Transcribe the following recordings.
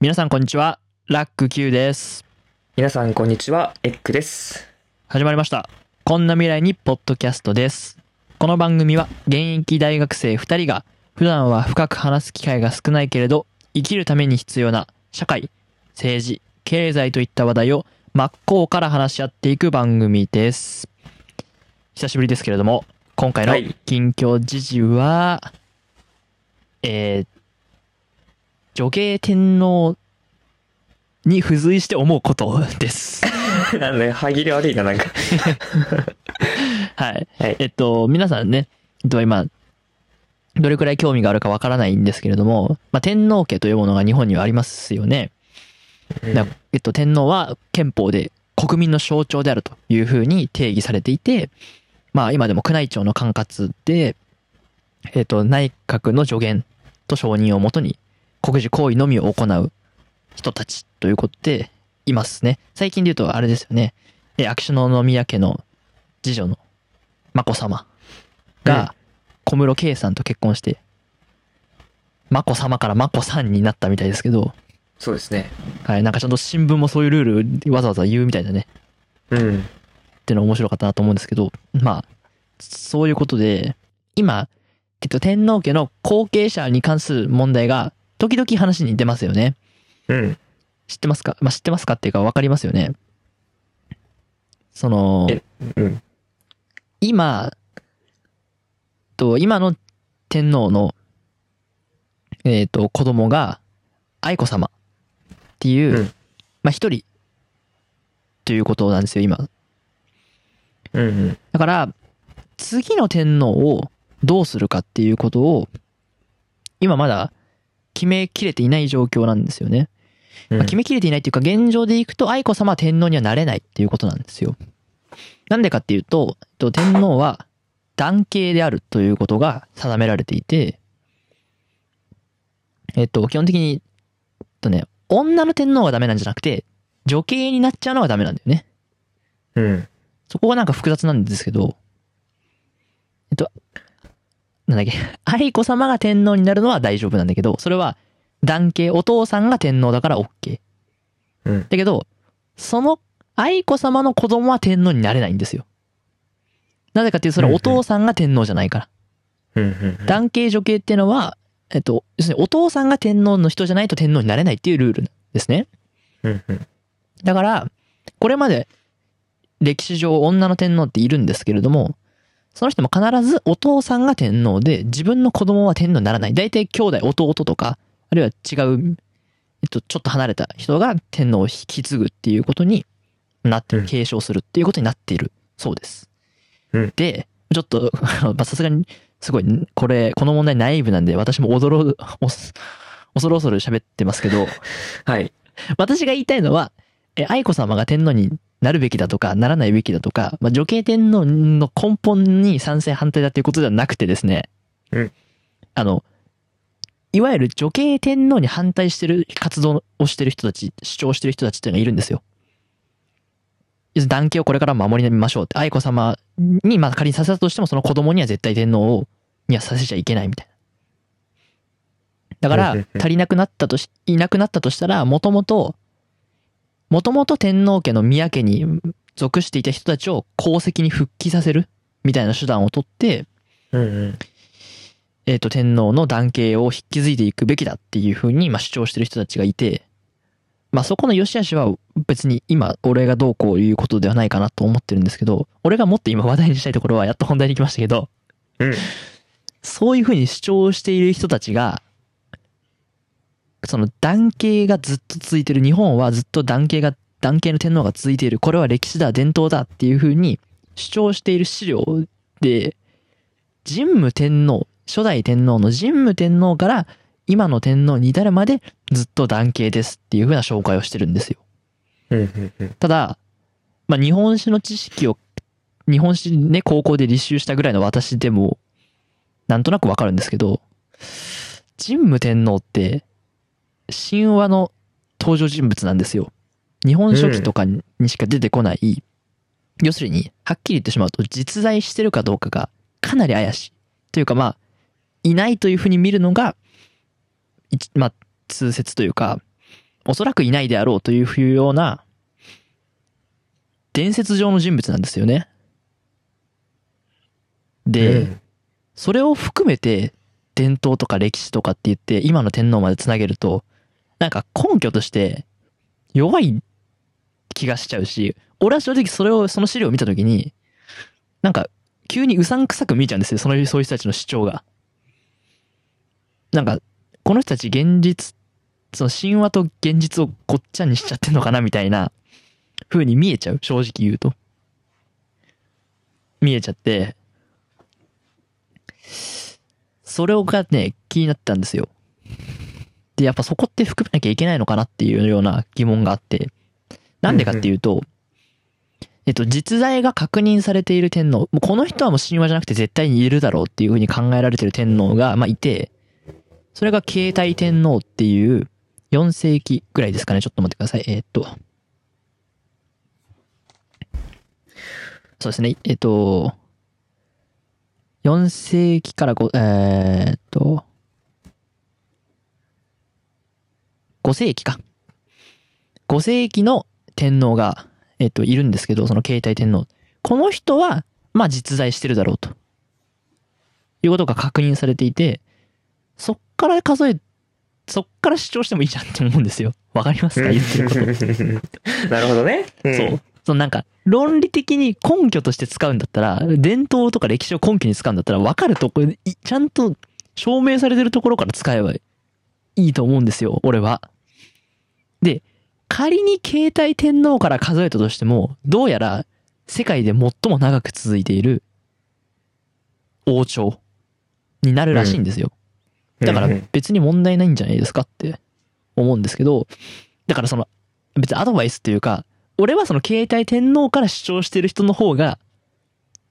皆さんこんにちは。ラック Q です。皆さんこんにちは、エッグです。始まりました。こんな未来にポッドキャストです。この番組は現役大学生2人が普段は深く話す機会が少ないけれど生きるために必要な社会、政治、経済といった話題を真っ向から話し合っていく番組です。久しぶりですけれども、今回のはい近況時事は、えー、女系天皇に付随して思うことです。なんで、歯切れ悪いな、なんか。はい。はい。えっと、皆さんね、えっと、今、どれくらい興味があるかわからないんですけれども、まあ、天皇家というものが日本にはありますよね。だえっと、天皇は憲法で国民の象徴であるというふうに定義されていて、まあ、今でも宮内庁の管轄で、えっと、内閣の助言と承認をもとに国事行為のみを行う人たちということでいますね。最近で言うとあれですよね。え秋篠宮家の次女の眞子さまが小室圭さんと結婚して、眞子さまから眞子さんになったみたいですけど、そうですね。はい、なんかちゃんと新聞もそういうルールわざわざ言うみたいだね。うん。っていうのが面白かったなと思うんですけど、まあ、そういうことで、今、えっと、天皇家の後継者に関する問題が、時々話に出ますよね。うん。知ってますか？まあ、知ってますかっていうか分かりますよね。その、えうん。今、と、今の天皇の、えっ、と、子供が、愛子様っていう、うんまあ一人、ということなんですよ、今。うんうん。だから、次の天皇をどうするかっていうことを、今まだ決めきれていない状況なんですよね。うんまあ決めきれていないっていうか、現状でいくと愛子様は天皇にはなれないっていうことなんですよ。なんでかっていうと、えっと天皇は男系であるということが定められていて、えっと、基本的に、えっとね、女の天皇がダメなんじゃなくて、女系になっちゃうのがダメなんだよね。うん。そこがなんか複雑なんですけど、えっと、なんだっけ、愛子様が天皇になるのは大丈夫なんだけど、それは男系、お父さんが天皇だから OK。うん。だけど、その愛子様の子供は天皇になれないんですよ。なぜかっていうと、それはお父さんが天皇じゃないから。うん。うん。男系女系っていうのは、えっと、要するにお父さんが天皇の人じゃないと天皇になれないっていうルールですね。うん。うん。だから、これまで歴史上女の天皇っているんですけれども、その人も必ずお父さんが天皇で自分の子供は天皇にならない。大体兄弟、弟とか、あるいは違う、えっと、ちょっと離れた人が天皇を引き継ぐっていうことになってる、うん継承するっていうことになっているそうです。うんで、ちょっと、まあさすがに、すごい、これ、この問題ナイーブなんで、私も驚、恐る恐る喋ってますけど、はい。私が言いたいのは、え、愛子様が天皇になるべきだとか、ならないべきだとか、まあ、女系天皇の根本に賛成反対だっていうことではなくてですね、うんあの、いわゆる女系天皇に反対してる活動をしてる人たち、主張してる人たちっていうのがいるんですよ。男系をこれから守りましょうって、愛子様に、まあ仮にさせたとしても、その子供には絶対天皇を、にはさせちゃいけないみたいな。だから足りなくなったとし、いなくなったとしたら、もともと、もともと天皇家の宮家に属していた人たちを皇籍に復帰させるみたいな手段を取って、うん。うん。えっ、と、天皇の男系を引き継いでいくべきだっていうふうに、まあ、主張してる人たちがいて、まあ、そこの良し悪しは別に今、俺がどうこういうことではないかなと思ってるんですけど、俺がもっと今話題にしたいところは、やっと本題に来ましたけど、うん。そういうふうに主張している人たちが、その男系がずっと続いてる、日本はずっと男系が、男系の天皇が続いている、これは歴史だ、伝統だっていうふうに主張している資料で、神武天皇、初代天皇の神武天皇から今の天皇に至るまでずっと男系ですっていうふうな紹介をしてるんですよ。ただ、まあ、日本史の知識を、日本史ね、高校で履修したぐらいの私でも、なんとなくわかるんですけど、神武天皇って、神話の登場人物なんですよ。日本書紀とかにしか出てこない、要するに、はっきり言ってしまうと、実在してるかどうかがかなり怪しい。というかまあ、いないというふうに見るのが、一まあ、通説というか、おそらくいないであろうというような、伝説上の人物なんですよね。で、うんそれを含めて、伝統とか歴史とかって言って、今の天皇までつなげると、なんか根拠として、弱い気がしちゃうし、俺は正直それを、その資料を見たときに、なんか、急にうさんくさく見えちゃうんですよ。その、そういう人たちの主張が。なんか、この人たち現実、その神話と現実をごっちゃにしちゃってんのかなみたいな風に見えちゃう。正直言うと。見えちゃって、それがね、気になったんですよ。で、やっぱそこって含めなきゃいけないのかなっていうような疑問があって、なんでかっていうと、えっと、実在が確認されている天皇、もうこの人はもう神話じゃなくて絶対にいるだろうっていうふうに考えられている天皇が、まあ、いて、それが慶太天皇っていう4世紀ぐらいですかね。ちょっと待ってください。えーっと。そうですね。えーっと、4世紀から5、えーっと、5世紀か。5世紀の天皇が、えっと、いるんですけど、その慶太天皇。この人は、まあ実在してるだろうと。いうことが確認されていて、そっから数え、そっから主張してもいいじゃんって思うんですよ。わかりますか？言ってること。なるほどね。んそう。そのなんか、論理的に根拠として使うんだったら、伝統とか歴史を根拠に使うんだったら、わかるとこちゃんと証明されてるところから使えばいいと思うんですよ、俺は。で、仮に携帯天皇から数えたとしても、どうやら世界で最も長く続いている王朝になるらしいんですよ。だから別に問題ないんじゃないですかって思うんですけど、だからその、別にアドバイスっていうか、俺はその携帯天皇から主張してる人の方が、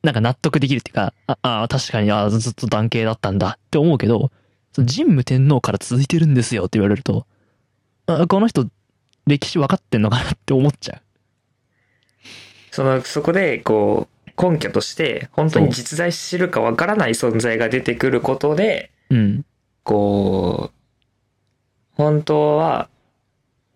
なんか納得できるっていうか、ああ、確かに、あずっと男系だったんだって思うけど、その神武天皇から続いてるんですよって言われると、あこの人、歴史分かってんのかなって思っちゃその、そこで、こう、根拠として、本当に実在してるかわからない存在が出てくることで、う。うん。こう、本当は、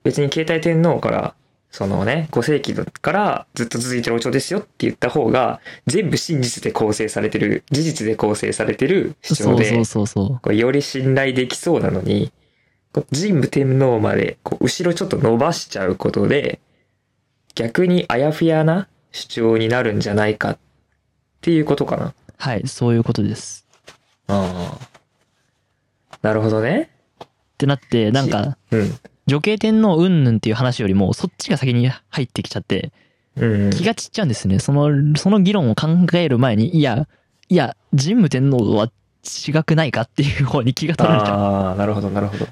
別に携帯天皇から、そのね、5世紀からずっと続いてる王朝ですよって言った方が、全部真実で構成されてる、事実で構成されてる主張で、そうそうそうそう。より信頼できそうなのに、神武天皇までこう後ろちょっと伸ばしちゃうことで、逆にあやふやな主張になるんじゃないかっていうことかな。はい、そういうことです。ああ。なるほどね。ってなって、なんか、うん。女系天皇うんぬんっていう話よりも、そっちが先に入ってきちゃって、うん。気が散っちゃうんですね。その、その議論を考える前に、いや、いや、神武天皇は違くないかっていう方に気が取られちゃう。ああ、なるほど、なるほど。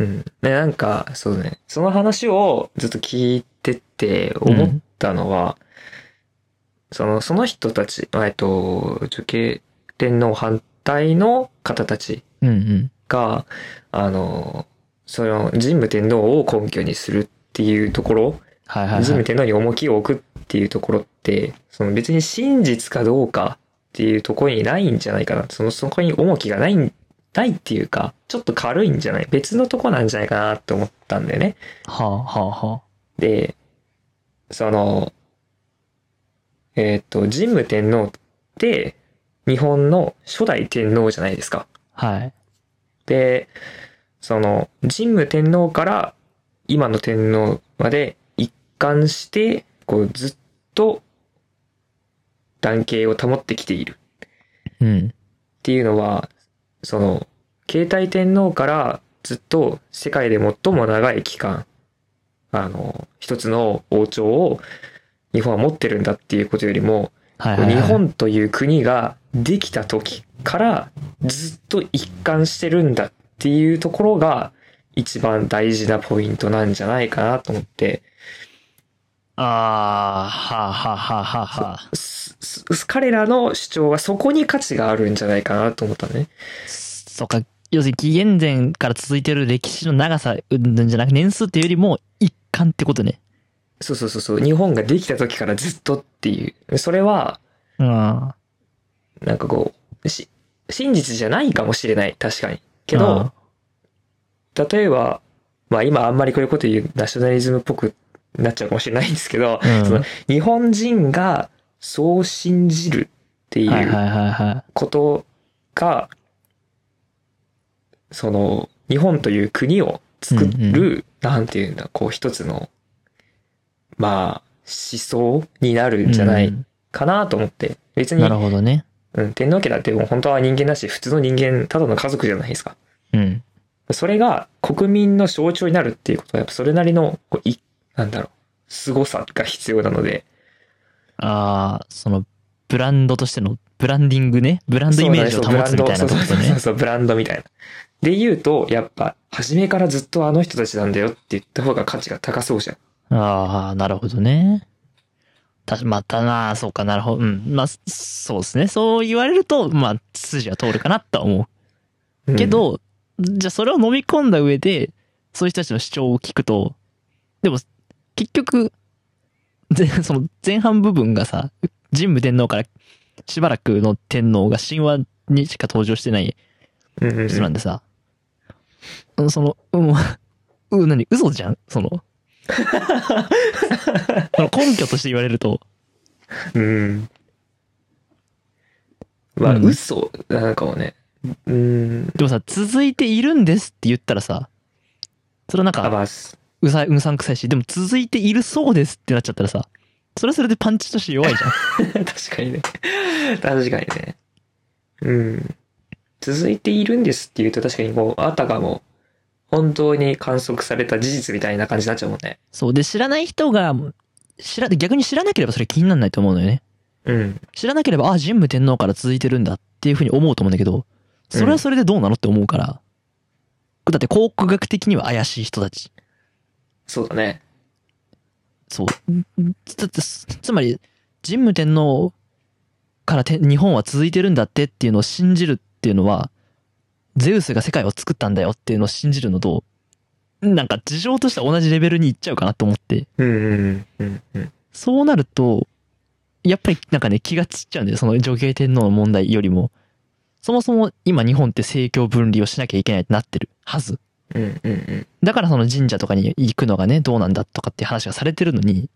うん。で、なんか、そうね。その話をずっと聞いてて思ったのは、その、その人たち、えっと、女系天皇反対の方たちうんうん。が、あの、その、神武天皇を根拠にするっていうところ、はいはいはい。神武天皇に重きを置くっていうところって、その別に真実かどうかっていうところにないんじゃないかな。その、そこに重きがないん、ないっていうか、ちょっと軽いんじゃない別のとこなんじゃないかなって思ったんだよね。はあはあはで、その、えーっと、神武天皇って、日本の初代天皇じゃないですか。あ。はい。で、その、神武天皇から今の天皇まで一貫して、こうずっと男系を保ってきているうん。っていうのは、その、携帯天皇からずっと世界で最も長い期間、あの、一つの王朝を日本は持ってるんだっていうことよりも、はいはい、はい。日本という国ができた時からずっと一貫してるんだっていうところが一番大事なポイントなんじゃないかなと思って、ああ、はあはあはあはあは彼らの主張はそこに価値があるんじゃないかなと思ったね。そっか。要するに紀元前から続いてる歴史の長さ、うんじゃなく年数っていうよりも一貫ってことね。そうそうそうそう。日本ができた時からずっとっていう。それは、うん。はなんかこう、し、真実じゃないかもしれない。確かに。けど、例えば、まあ今あんまりこういうこと言うナショナリズムっぽくなっちゃうかもしれないんですけど、うんその日本人がそう信じるっていうことが、その日本という国を作る、なんていうんだ、こう一つの、まあ思想になるい。んじゃないうんかなと思って、別になるほどね。うん、天皇家だってもう本当は人間だし、普通の人間、ただの家族じゃないですか。うん。それが国民の象徴になるっていうことは、やっぱそれなりの、こうい、なんだろう、凄さが必要なので、ああ、その、ブランドとしての、ブランディングね？ブランドイメージを保つみたいなことそうそうそうね。そう、ブランドみたいな。で言うと、やっぱ、初めからずっとあの人たちなんだよって言った方が価値が高そうじゃん。ああ、なるほどね。たし、またな、そうかなるほど。うん。まあ、そうですね。そう言われると、まあ、筋は通るかなとは思うんう。け、ど、じゃあそれを飲み込んだ上で、そういう人たちの主張を聞くと、でも、結局、ぜその前半部分がさ、神武天皇からしばらくの天皇が神話にしか登場してないうんうんうん人なんでさ、うんその、うん、うん、何、嘘じゃん？その、その根拠として言われると、うん。まあ、うん嘘なんかもね。うん。でもさ、続いているんですって言ったらさ、それはなんあ、か、うさ、うさんくさいし、でも続いているそうですってなっちゃったらさ、それはそれでパンチとして弱いじゃん。確かにね。確かにね。うん。続いているんですって言うと確かにこう、あたかも、本当に観測された事実みたいな感じになっちゃうもんね。そう。で、知らない人が、知ら、逆に知らなければそれ気にならないと思うのよね。うん。知らなければ、あ、神武天皇から続いてるんだっていうふうに思うと思うんだけど、それはそれでどうなのって思うから。だって考古学的には怪しい人たち。そうだね。そう。だって、つつまり、神武天皇からて日本は続いてるんだってっていうのを信じるっていうのは、ゼウスが世界を作ったんだよっていうのを信じるのと、なんか事情としては同じレベルに行っちゃうかなと思って、うんうんうんうん。そうなると、やっぱりなんかね、気が散っちゃうんだよ。その女系天皇の問題よりも。そもそも今日本って政教分離をしなきゃいけないってなってるはず。うんうんうん。だからその神社とかに行くのがね、どうなんだとかって話がされてるのに、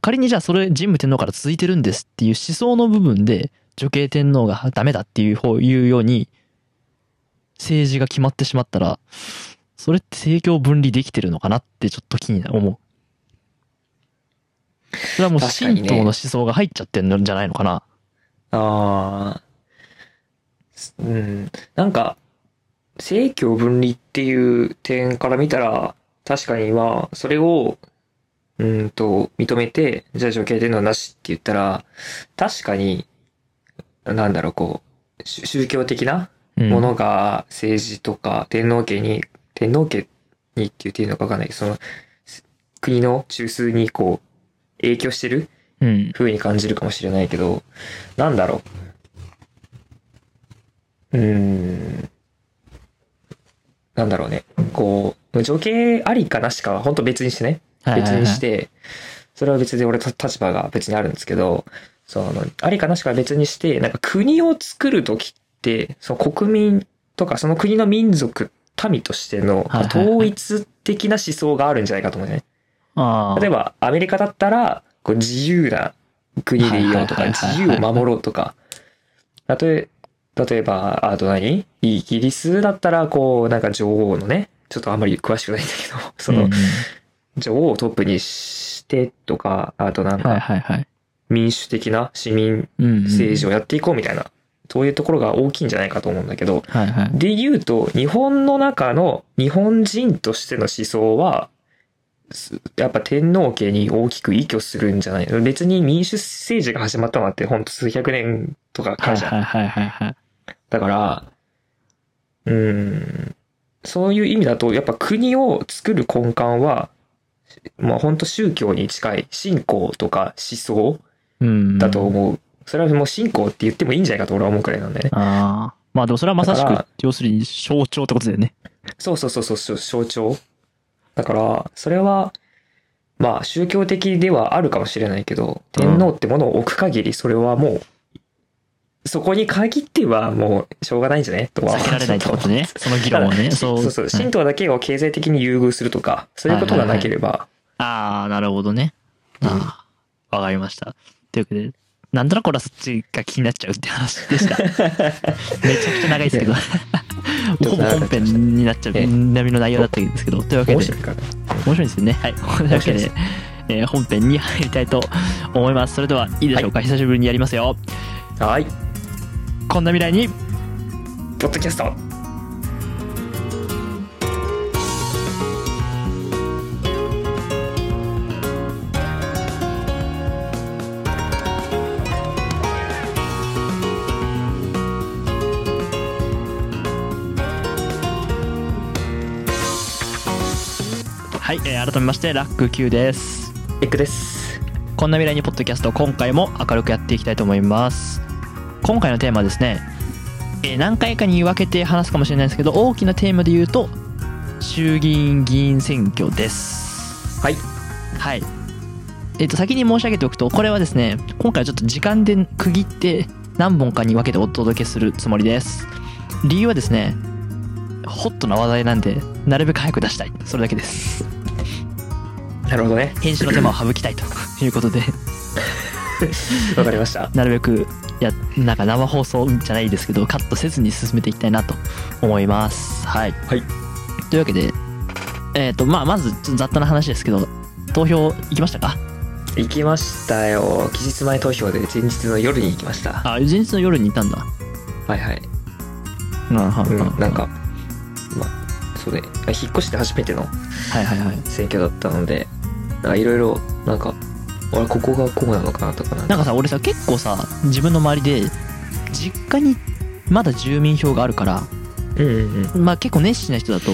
仮にじゃあそれ神武天皇から続いてるんですっていう思想の部分で、女系天皇がダメだっていう方、いうように、政治が決まってしまったら、それって政教分離できてるのかなってちょっと気になる思う。それはもう神道の思想が入っちゃってるんじゃないのかな。ああ。うん。なんか、政教分離っていう点から見たら、確かにまあ、それを、うんと、認めて、じゃあ女系天皇なしって言ったら、確かに、なんだろう、こう、宗宗教的なうん。ものが政治とか天皇家に、天皇家にって言っていいのかわかんないけど、その、国の中枢にこう、影響してるうん。風に感じるかもしれないけど、なんだろう。うーん。なんだろうね。こう、情景ありかなしかは本当別にしてね。別にして、それは別で俺と立場が別にあるんですけど、その、ありかなしかは別にして、なんか国を作るときって、その国民とかその国の民族、民としての統一的な思想があるんじゃないかと思うね。例えば、アメリカだったら、こう自由な国でいようとか、自由を守ろうとか、例え、例えば、あと何イギリスだったら、こう、なんか女王のね、ちょっとあんまり詳しくないんだけど、そのうんうん、女王をトップにしてとか、あとなんはいか。民主的な市民政治をやっていこうみたいな、そういうところが大きいんじゃないかと思うんだけど、はいはい。で言うと、日本の中の日本人としての思想は、すやっぱ天皇家に大きく依拠するんじゃない？別に民主政治が始まったのってほんと数百年とかからじゃん。はいはいはいはいはい。だから、うーん、そういう意味だと、やっぱ国を作る根幹は、まあ本当宗教に近い信仰とか思想うん。だと思う。それはもう信仰って言ってもいいんじゃないかと俺は思うくらいなんだよね。ああ。まあでもそれはまさしく要するに象徴ってことだよね。そうそうそうそう、象徴。だから、それは、まあ宗教的ではあるかもしれないけど、天皇ってものを置く限り、それはもう、そこに限ってはもうしょうがないんじゃね？とは避けられないってことね。その議論をね。そう。そうそう。ん神道だけを経済的に優遇するとか、そういうことがなければ、ああ、なるほどね。ああ、わかりました。というわけで、なんとなく俺はそっちが気になっちゃうって話でした。めちゃくちゃ長いですけど。ほぼ本編になっちゃうええ並みの内容だったんですけど。というわけで、面白い。面白いですよね。はい。というわけでで、えー本編に入りたいと思います。それではいいでしょうか、久しぶりにやりますよ。はい。こんな未来に、ポッドキャスト。はい、えー改めまして、ラック Q です。エッグです。こんな未来にポッドキャスト、今回も明るくやっていきたいと思います。今回のテーマはですね、えー何回かに分けて話すかもしれないですけど、大きなテーマで言うと、衆議院議員選挙です。はい。はい。えっ、と、先に申し上げておくと、これはですね、今回はちょっと時間で区切って何本かに分けてお届けするつもりです。理由はですね、ホットな話題なんで、なるべく早く出したい。それだけです。なるほどね。編集の手間を省きたいということで、わかりました。なるべく、や、なんか生放送じゃないですけど、カットせずに進めていきたいなと思います。はい。はい。というわけで、えっ、と、まあ、まず、ちょっと雑多な話ですけど、投票行きましたか？行きましたよ。期日前投票で前日の夜に行きました。あ、前日の夜にいたんだ。はいはい。うん、はうん、なんか、まあ、そうね。引っ越して初めてのはいはいはい。選挙だったので、なんかいろいろ、なんか、あれ、ここがこうなのかなとかなんなんかさ、俺さ、結構さ、自分の周りで、実家にまだ住民票があるから、うんうんうん。まあ結構熱心な人だと、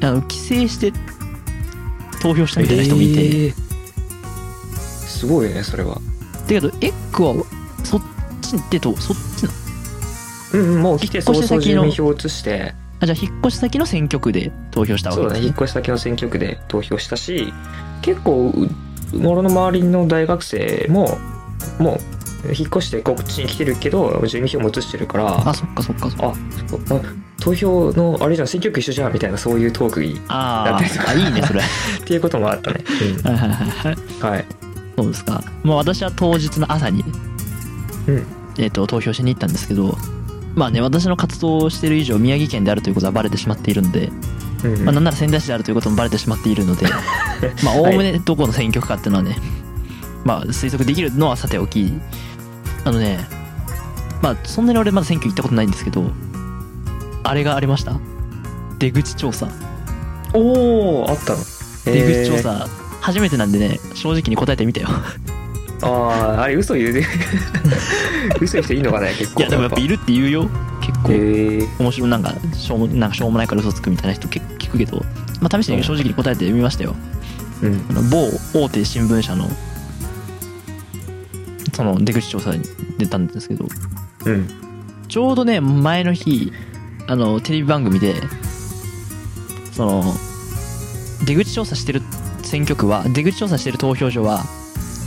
あの、帰省して投票したみたいな人もいて、えー。すごいね、それは。だけど、エッグは、そっちでと、そっちなうんうん、もう来て早々住民票を移して、あ、じゃあ引っ越し先の選挙区で投票したわけそうだね、引っ越し先の選挙区で投票したし、結構、うもろの周りの大学生も、もう、引っ越してこっちに来てるけど、住民票も移してるから、あ、そっかそっかそっか。あ投票のあれじゃん選挙区一緒じゃんみたいなそういうトークにあだってーあ、いいね、それ。っていうこともあったね、はいはいはいはい。うん、はいそうですか。もう私は当日の朝に、うんえっ、と、投票しに行ったんですけど、まあね、私の活動をしてる以上、宮城県であるということはバレてしまっているんで、うんまあ、なんなら仙台市であるということもバレてしまっているので、まあ、おおむねどこの選挙区かっていうのはね、まあ、推測できるのはさておき、あのね、まあ、そんなに俺まだ選挙行ったことないんですけど、あれがありました？出口調査。おおあったの出口調査、初めてなんでね、正直に答えてみたよ。あああれ嘘言う 嘘言う人いいのかね結構。いや、でもやっぱいるって言うよ。結構。へえ面白いなんかしょうもなんかしょうもないから嘘つくみたいな人結構聞くけど、まあ、試しに正直に答えてみましたよ。うん。あの某大手新聞社のその出口調査に出たんですけど。うん。ちょうどね前の日あのテレビ番組でその出口調査してる選挙区は出口調査してる投票所は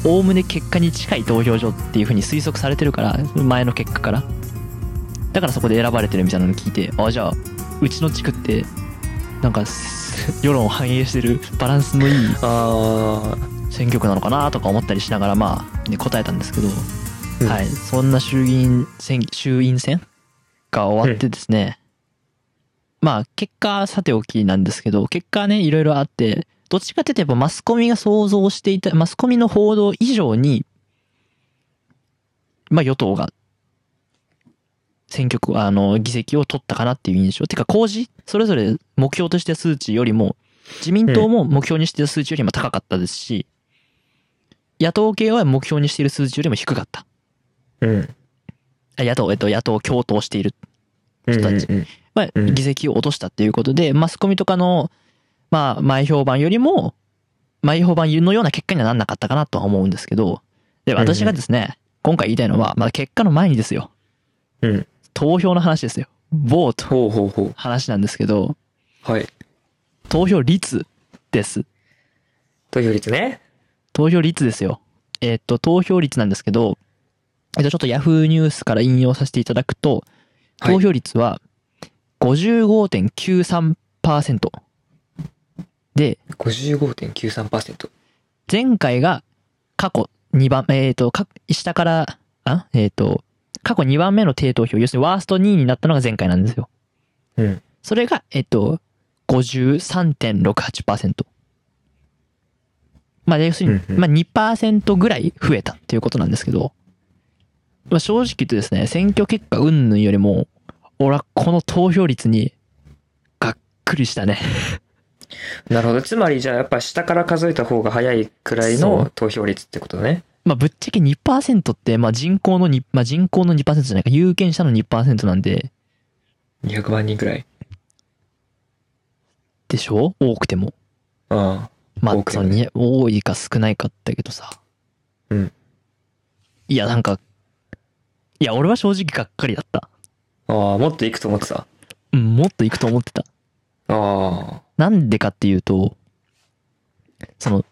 おおむね結果に近い投票所っていうふうに推測されてるから前の結果から。だからそこで選ばれてるみたいなのを聞いてあじゃあうちの地区ってなんかす 世論を反映してるバランスのいいあ選挙区なのかなとか思ったりしながらまあ、ね、答えたんですけど、あはい、そんな衆議院選衆院選が終わってですね、まあ結果はさておきなんですけど結果はねいろいろあってどっちかっていうとやっぱマスコミが想像していたマスコミの報道以上にまあ与党が選挙区あの議席を取ったかなっていう印象。てか公示それぞれ目標としてた数値よりも自民党も目標にしている数値よりも高かったですし、野党系は目標にしている数字よりも低かった。うん。あ野党、えっと、野党共闘している。人たち。うんうん。まあ、うん。議席を落としたっていうことで、マスコミとかの、まあ、前評判よりも、前評判のような結果にはなんなかったかなとは思うんですけど、で、私がですね、今回言いたいのは、まあ、結果の前にですよ。うんうん投票の話ですよ。ボート、ほうほうほう話なんですけど、はい投票率です。投票率ね投票率ですよ。えっと、投票率なんですけど、えっと、ちょっと Yahoo ニュースから引用させていただくと、はい投票率は55.93%。で、55.93%。前回が過去2番、えっ、と、か下から、あえっ、と、過去2番目の低投票、要するにワースト2位になったのが前回なんですよ。うん。それが、えっ、と、53.68%。まあ、要するに、まあ2%ぐらい増えたっていうことなんですけど、まあ、正直言うとですね、選挙結果云々よりも、俺はこの投票率に、がっくりしたね。なるほど。つまりじゃあやっぱ下から数えた方が早いくらいの投票率ってことだね。まあ、ぶっちゃけ2%って、まあ人口の2、まあ人口の2%じゃないか、有権者の2%なんで、200万人くらい。でしょ？多くても。あまあ多、くてもねそのに多いか少ないかだけどさ。うん。いや、なんか、いや、俺は正直がっかりだった。あ。ああ、もっといくと思ってた？うん、もっと行くと思ってた。ああ。なんでかっていうと、その、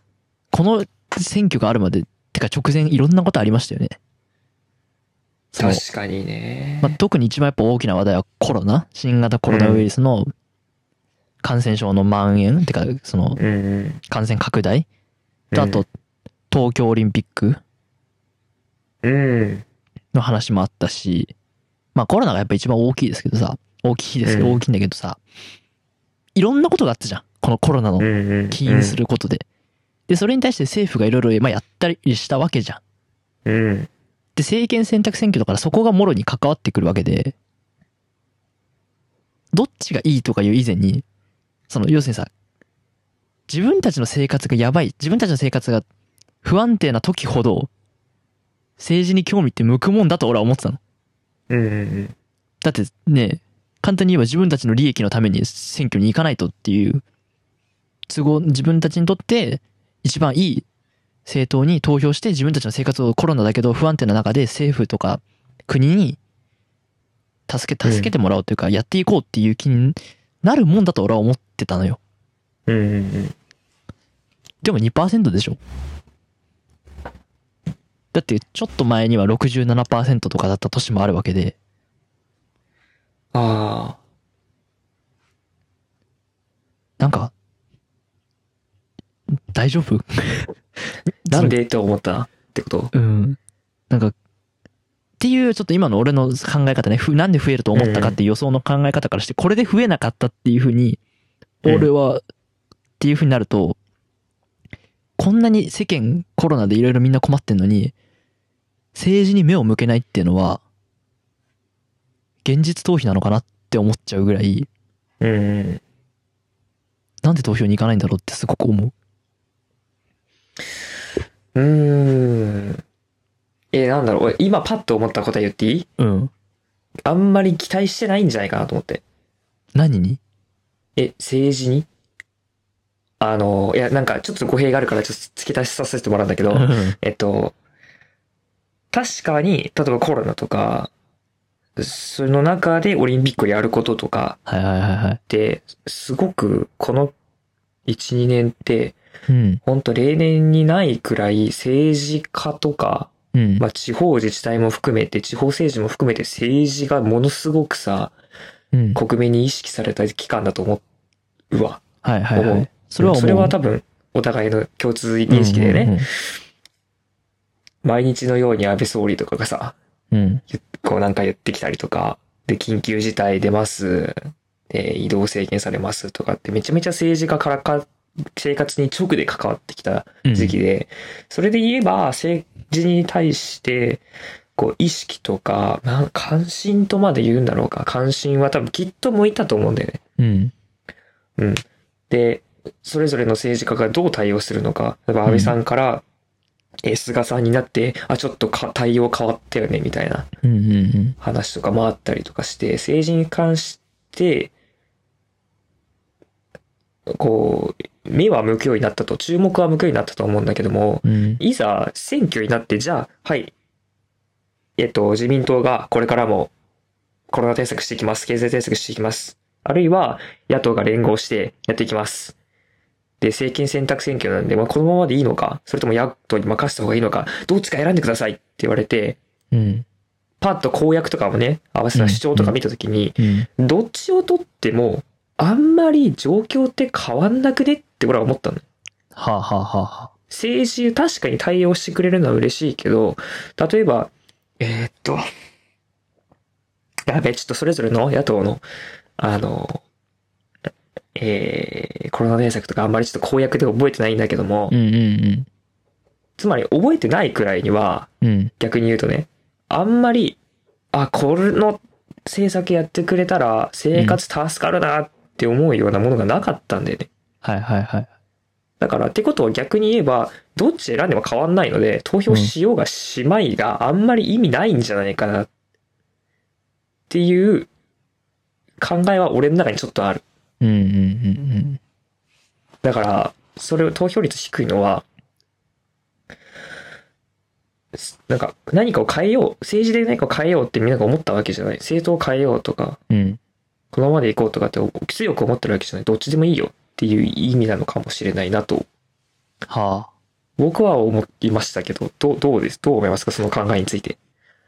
この選挙があるまで、てか直前いろんなことありましたよね。その確かにね。まあ、特に一番やっぱ大きな話題はコロナ。新型コロナウイルスの感染症の蔓延、てか、その。感染拡大。と、あと、東京オリンピック。うん。の話もあったし、まあコロナがやっぱ一番大きいですけどさ、大きいです。けど、うん。大きいんだけどさ、いろんなことがあったじゃん。このコロナの。起因することで。で、それに対して政府がいろいろ、まあ、やったりしたわけじゃん。うん。で、政権選択選挙だからそこがもろに関わってくるわけで、どっちがいいとかいう以前に、その、要するにさ、自分たちの生活がやばい、自分たちの生活が不安定な時ほど、政治に興味って向くもんだと俺は思ってたの。うんうんだってね、簡単に言えば自分たちの利益のために選挙に行かないとっていう、都合、自分たちにとって一番いい政党に投票して自分たちの生活をコロナだけど不安定な中で政府とか国に助け、助けてもらおうというか、やっていこうっていう気になるもんだと俺は思ってたのよ。うん。うんうんうん。でも2%でしょだってちょっと前には67%とかだった年もあるわけで、ああ。なんか、大丈夫？なんでと思った？ってこと？うん。なんか、っていうちょっと今の俺の考え方ね、ふなんで増えると思ったかっていう予想の考え方からして、これで増えなかったっていうふうに、うん。俺は、っていうふうになると、こんなに世間コロナでいろいろみんな困ってんのに、政治に目を向けないっていうのは、現実逃避なのかなって思っちゃうぐらい、うんうん。なんで投票に行かないんだろうってすごく思う。うーん。え、なんだろう。俺今パッと思った答え言っていい？うん。あんまり期待してないんじゃないかなと思って。何に？え、政治に？あの、いや、なんかちょっと語弊があるからちょっと付け足しさせてもらうんだけど、うんえっと、確かに、例えばコロナとか、その中でオリンピックをやることとかはいはいはいはい。って、すごくこの1、2年って、うん。ほんと例年にないくらい政治家とか、うん。まあ地方自治体も含めて、地方政治も含めて政治がものすごくさ、うん。国民に意識された期間だと思うわ。はいはいはい。それは。それは多分、お互いの共通認識でね、うんうん毎日のように安倍総理とかがさ、うん。うん。こうなんか言ってきたりとか、で、緊急事態出ます、で、移動制限されますとかってめちゃめちゃ政治家からか、生活に直で関わってきたうん時期で、それで言えば政治に対して、こう意識とか、なん関心とまで言うんだろうか。関心は多分きっと向いたと思うんだよね。うん。うん。で、それぞれの政治家がどう対応するのか。例えば安倍さんから、えー菅さんになって、あ、ちょっとか対応変わったよね、みたいな。話とかもあったりとかして、政治に関して、こう、目は向くようになったと、注目は向くようになったと思うんだけども、うん。いざ選挙になって、じゃあ、はい、えっと、自民党がこれからもコロナ対策していきます。経済対策していきます。あるいは、野党が連合してやっていきます。で、政権選択選挙なんで、まあ、このままでいいのか、それとも野党に任せた方がいいのか、どっちか選んでくださいって言われて、うん。パッと公約とかもね、合わせた主張とか見たときに、うん。どっちを取っても、あんまり状況って変わんなくね？って俺は思ったの。はあ、はあはあはあ、政治確かに対応してくれるのは嬉しいけど、例えば、えーっと、やべ、ちょっとそれぞれの野党の、あの、えー、コロナ対策とかあんまりちょっと公約で覚えてないんだけども、うんうんつまり覚えてないくらいには、うん。うん。逆に言うとね、あんまり、あ、これの政策やってくれたら生活助かるなって思うようなものがなかったんだよね。はいはいはい。だから、ってことを逆に言えば、どっち選んでも変わんないので、投票しようがしまいがあんまり意味ないんじゃないかなっていう考えは俺の中にちょっとある。うんうんうんだから、それを投票率低いのは、すなんか何かを変えよう、政治で何かを変えようってみんなが思ったわけじゃない。政党を変えようとか、うん。うん。このままで行こうとかって強く思ってるわけじゃない。どっちでもいいよっていう意味なのかもしれないなと、はあ。僕は思いましたけど、どう、どうです？どう思いますか？その考えについて。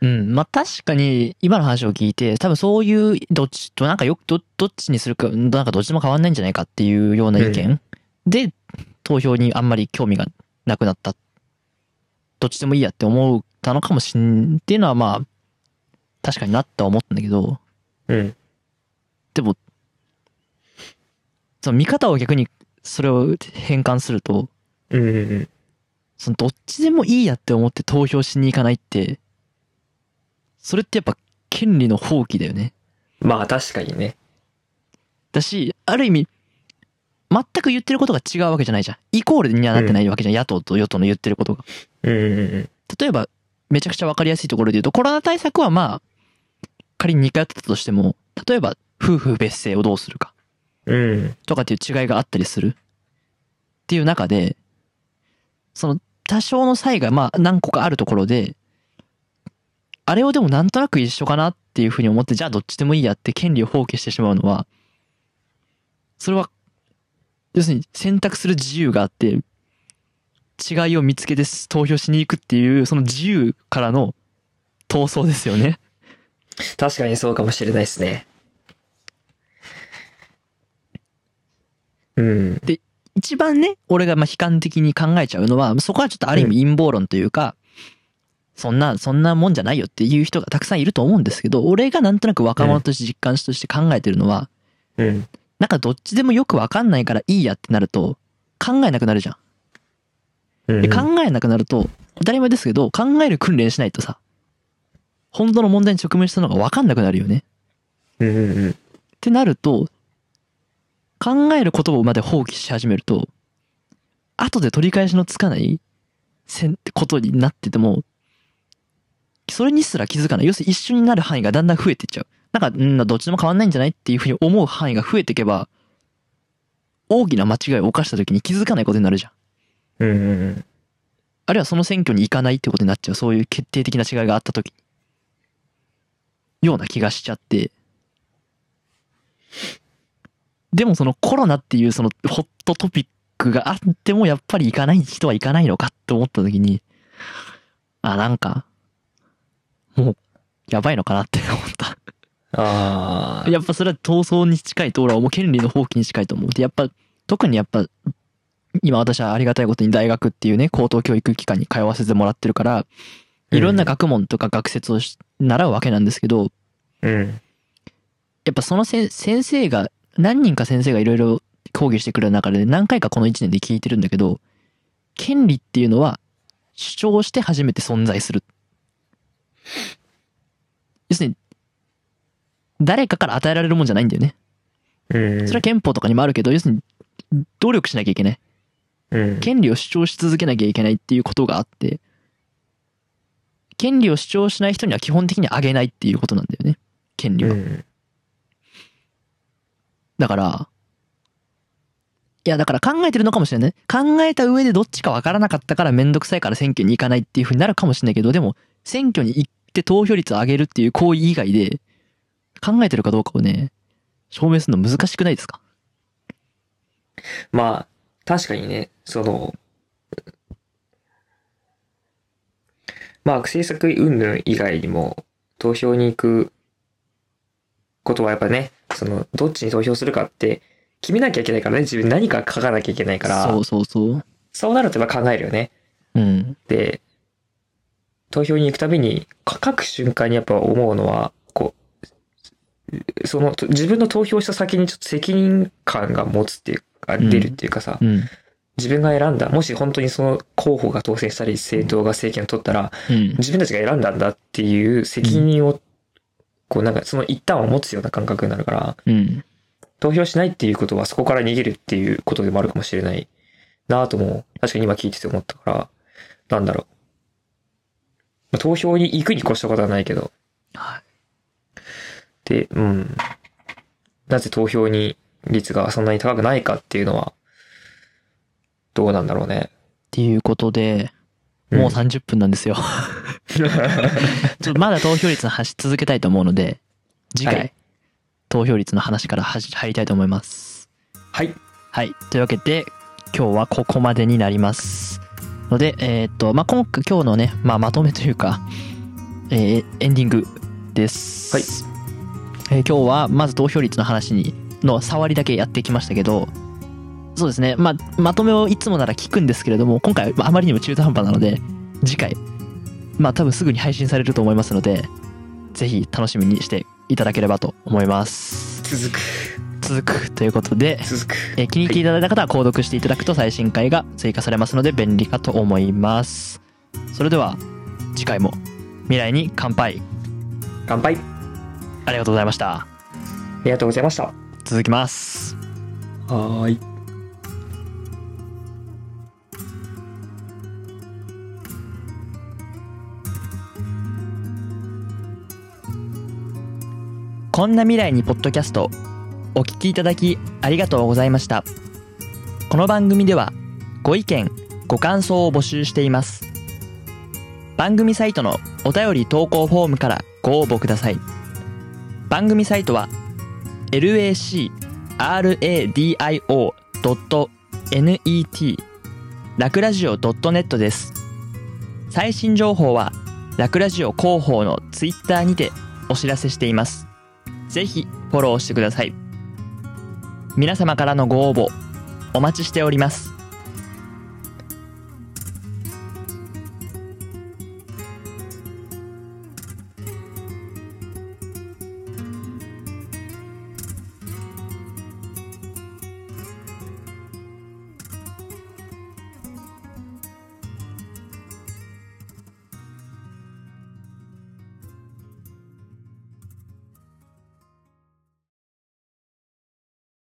うん。まあ、確かに、今の話を聞いて、多分そういう、どっちと、なんかよく、ど、どっちにするか、なんかどっちでも変わんないんじゃないかっていうような意見、で、投票にあんまり興味がなくなった。どっちでもいいやって思ったのかもしん、っていうのはまあ、確かになっては思ったんだけど、うん。でも、その見方を逆にそれを変換すると、うんうんうん。そのどっちでもいいやって思って投票しに行かないって、それってやっぱ権利の放棄だよね。まあ確かにね。だし、ある意味、全く言ってることが違うわけじゃないじゃん。イコールにはなってないわけじゃん。野党と与党の言ってることが。うんうんうん。例えば、めちゃくちゃわかりやすいところで言うと、コロナ対策はまあ、仮に2回やってたとしても、例えば、夫婦別姓をどうするか。うん。とかっていう違いがあったりするっていう中で、その多少の差異がまあ何個かあるところで、あれをでもなんとなく一緒かなっていうふうに思って、じゃあどっちでもいいやって権利を放棄してしまうのは、それは、要するに選択する自由があって、違いを見つけて投票しに行くっていう、その自由からの闘争ですよね。確かにそうかもしれないですね。うん。一番ね、俺がまあ悲観的に考えちゃうのは、そこはちょっとある意味陰謀論というか、そんな、そんなもんじゃないよっていう人がたくさんいると思うんですけど、俺がなんとなく若者として実感として考えてるのは、うん。なんかどっちでもよくわかんないからいいやってなると、考えなくなるじゃん。うんで、考えなくなると、当たり前ですけど、考える訓練しないとさ、本当の問題に直面したのがわかんなくなるよね。うんうんうん。ってなると、考えることまで放棄し始めると、後で取り返しのつかないせんことになってても、それにすら気づかない。要するに一緒になる範囲がだんだん増えていっちゃう。なんか、うん、どっちでも変わんないんじゃないっていうふうに思う範囲が増えていけば、大きな間違いを犯した時に気づかないことになるじゃん。うんうんうん。あるいはその選挙に行かないってことになっちゃう。そういう決定的な違いがあった時に。ような気がしちゃって。でもそのコロナっていうそのホットトピックがあってもやっぱり行かない人は行かないのかって思った時に、あ、なんか、もう、やばいのかなって思った。ああ。やっぱそれは闘争に近いと俺はもう権利の放棄に近いと思う。で、やっぱ、特にやっぱ、今私はありがたいことに大学っていうね、高等教育機関に通わせてもらってるから、いろんな学問とか学説をし習うわけなんですけど、うん。やっぱその先生が、何人か先生がいろいろ講義してくれる中で何回かこの1年で聞いてるんだけど、権利っていうのは主張して初めて存在する。要するに、誰かから与えられるもんじゃないんだよね。うん。それは憲法とかにもあるけど、要するに、努力しなきゃいけない。うん。権利を主張し続けなきゃいけないっていうことがあって、権利を主張しない人には基本的にあげないっていうことなんだよね。権利は。うん。だから、いや、だから考えてるのかもしれない。考えた上でどっちかわからなかったからめんどくさいから選挙に行かないっていう風になるかもしれないけど、でも、選挙に行って投票率を上げるっていう行為以外で、考えてるかどうかをね、証明するの難しくないですか？まあ、確かにね、その、まあ政策云々以外にも投票に行くことはやっぱね、その、どっちに投票するかって決めなきゃいけないからね、自分何か書かなきゃいけないから、そうそうそう。そうなるとやっぱ考えるよね。うん。で、投票に行くたびに、か書く瞬間にやっぱ思うのは、こう、その、と自分の投票した先にちょっと責任感が持つっていうか、うん出るっていうかさ、うん。自分が選んだ、もし本当にその候補が当選したり、政党が政権を取ったら、うん。自分たちが選んだんだっていう責任を、こうなんかその一端を持つような感覚になるから、うん。投票しないっていうことはそこから逃げるっていうことでもあるかもしれないなぁとも、確かに今聞いてて思ったから、なんだろう。まあ投票に行くに越したことはないけど、はい。で、うん。なぜ投票に率がそんなに高くないかっていうのは、どうなんだろうね。っていうことで、もう30分なんですよ。ちょっとまだ投票率の話続けたいと思うので、次回、はい投票率の話から入りたいと思います。はい。はい。というわけで、今日はここまでになります。ので、えーっと、まあ、今回、今日のね、まあ、まとめというか、えーエンディングです。はいえー今日は、まず投票率の話に、の触りだけやってきましたけど、そうですね。まあ、まとめをいつもなら聞くんですけれども、今回、まああまりにも中途半端なので、次回、まあ、多分すぐに配信されると思いますので、ぜひ楽しみにしていただければと思います。続く。続くということで、続く。えー気に入っていただいた方は購読していただくと最新回が追加されますので便利かと思います。それでは次回も未来に乾杯乾杯。ありがとうございました。ありがとうございました。続きます。はーい。こんな未来にポッドキャストお聞きいただきありがとうございました。この番組ではご意見ご感想を募集しています。番組サイトのお便り投稿フォームからご応募ください。番組サイトは lacradio.net ラクラジオ .net です。最新情報はラクラジオ広報のツイッターにてお知らせしています。ぜひフォローしてください。皆様からのご応募お待ちしております。